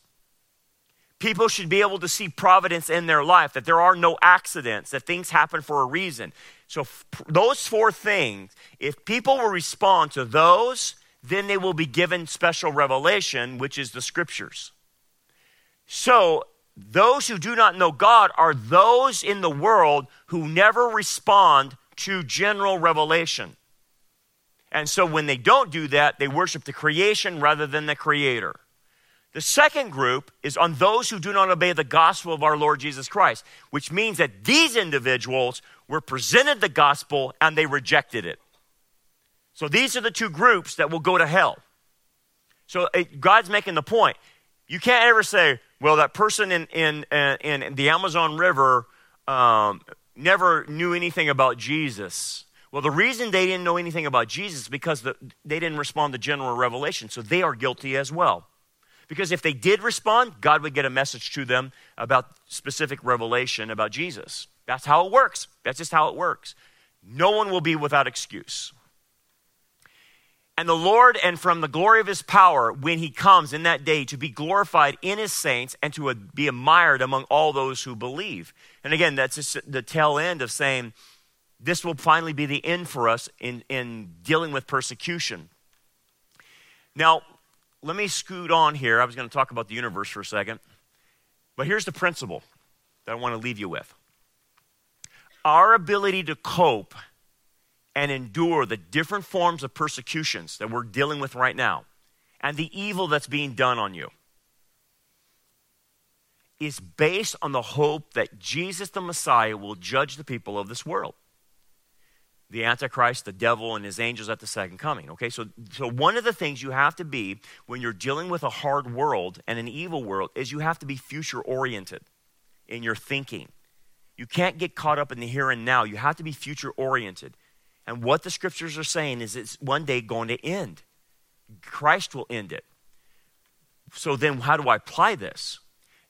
People should be able to see providence in their life, that there are no accidents, that things happen for a reason. So, f- those four things, if people will respond to those, then they will be given special revelation, which is the scriptures. So, those who do not know God are those in the world who never respond to general revelation. And so, when they don't do that, they worship the creation rather than the creator. The second group is on those who do not obey the gospel of our Lord Jesus Christ, which means that these individuals were presented the gospel and they rejected it. So these are the two groups that will go to hell. So it, God's making the point. You can't ever say, well, that person in, in, uh, in the Amazon River um, never knew anything about Jesus. Well, the reason they didn't know anything about Jesus is because the, they didn't respond to general revelation, so they are guilty as well. Because if they did respond, God would get a message to them about specific revelation about Jesus. That's how it works. That's just how it works. No one will be without excuse. And the Lord, and from the glory of his power, when he comes in that day to be glorified in his saints and to be admired among all those who believe. And again, that's just the tail end of saying this will finally be the end for us in, in dealing with persecution. Now, let me scoot on here. I was going to talk about the universe for a second. But here's the principle that I want to leave you with our ability to cope and endure the different forms of persecutions that we're dealing with right now and the evil that's being done on you is based on the hope that Jesus the Messiah will judge the people of this world the Antichrist, the devil, and his angels at the second coming. Okay, so, so one of the things you have to be when you're dealing with a hard world and an evil world is you have to be future oriented in your thinking. You can't get caught up in the here and now. You have to be future oriented. And what the scriptures are saying is it's one day going to end. Christ will end it. So then, how do I apply this?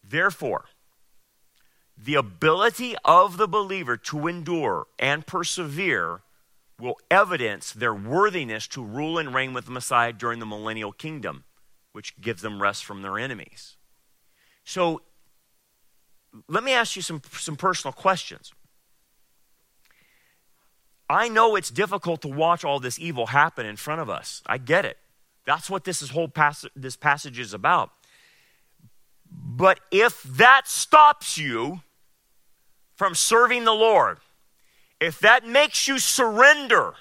Therefore, the ability of the believer to endure and persevere will evidence their worthiness to rule and reign with the Messiah during the millennial kingdom, which gives them rest from their enemies. So, let me ask you some, some personal questions. I know it's difficult to watch all this evil happen in front of us. I get it. That's what this whole passage, this passage is about. But if that stops you from serving the Lord, if that makes you surrender,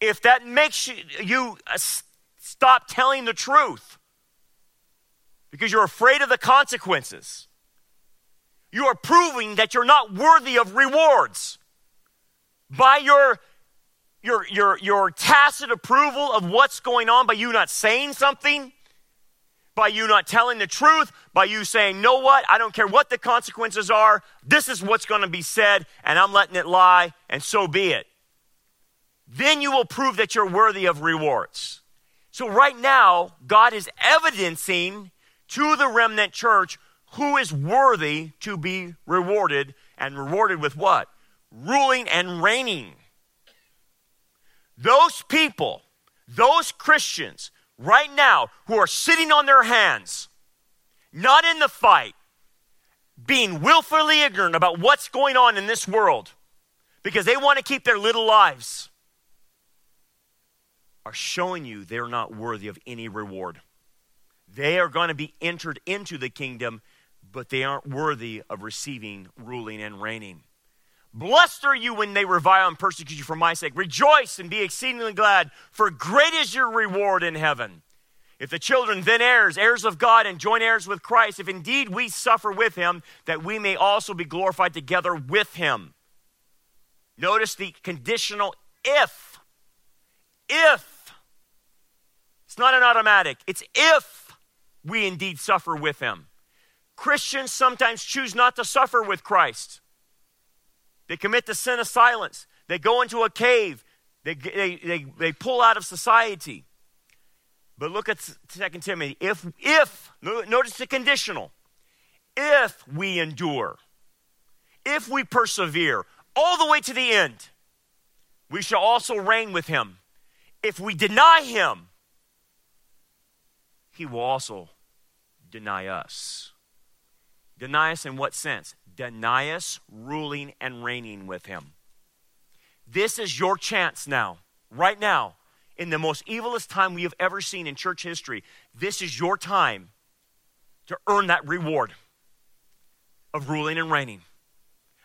if that makes you, you uh, stop telling the truth because you're afraid of the consequences, you are proving that you're not worthy of rewards by your your your your tacit approval of what's going on by you not saying something by you not telling the truth, by you saying, know what, I don't care what the consequences are, this is what's going to be said, and I'm letting it lie, and so be it. Then you will prove that you're worthy of rewards. So, right now, God is evidencing to the remnant church who is worthy to be rewarded, and rewarded with what? Ruling and reigning. Those people, those Christians right now who are sitting on their hands, not in the fight, being willfully ignorant about what's going on in this world because they want to keep their little lives, are showing you they're not worthy of any reward. They are going to be entered into the kingdom, but they aren't worthy of receiving ruling and reigning. Blessed are you when they revile and persecute you for my sake. Rejoice and be exceedingly glad, for great is your reward in heaven. If the children then heirs, heirs of God, and joint heirs with Christ, if indeed we suffer with him, that we may also be glorified together with him. Notice the conditional if. If. It's not an automatic, it's if we indeed suffer with him. Christians sometimes choose not to suffer with Christ. They commit the sin of silence. They go into a cave. They, they, they, they pull out of society. But look at 2 Timothy. If, if, notice the conditional. If we endure, if we persevere all the way to the end, we shall also reign with him. If we deny him, he will also deny us. Deny us in what sense? Deny us ruling and reigning with him. This is your chance now, right now, in the most evilest time we have ever seen in church history. This is your time to earn that reward of ruling and reigning.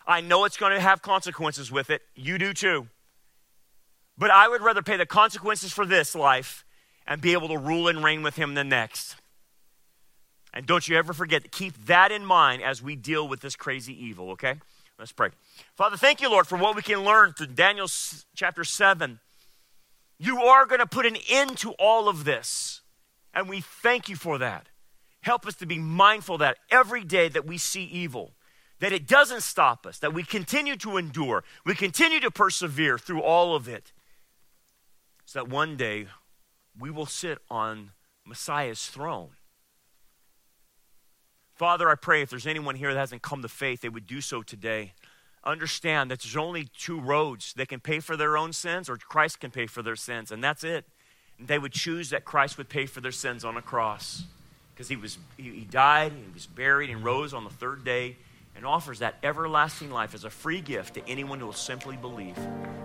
I know it's going to have consequences with it. You do too. But I would rather pay the consequences for this life and be able to rule and reign with him the next. And don't you ever forget, to keep that in mind as we deal with this crazy evil, okay? Let's pray. Father, thank you, Lord, for what we can learn through Daniel chapter 7. You are going to put an end to all of this, and we thank you for that. Help us to be mindful that every day that we see evil, that it doesn't stop us, that we continue to endure, we continue to persevere through all of it, so that one day we will sit on Messiah's throne Father, I pray if there's anyone here that hasn't come to faith, they would do so today. Understand that there's only two roads. They can pay for their own sins, or Christ can pay for their sins, and that's it. And they would choose that Christ would pay for their sins on a cross. Because he, was, he, he died, he was buried, and rose on the third day, and offers that everlasting life as a free gift to anyone who will simply believe.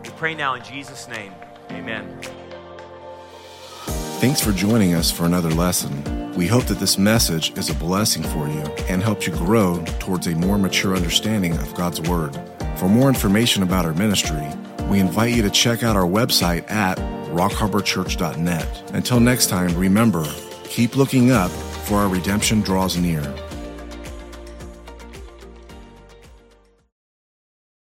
We pray now in Jesus' name. Amen. Thanks for joining us for another lesson. We hope that this message is a blessing for you and helps you grow towards a more mature understanding of God's Word. For more information about our ministry, we invite you to check out our website at rockharborchurch.net. Until next time, remember, keep looking up, for our redemption draws near.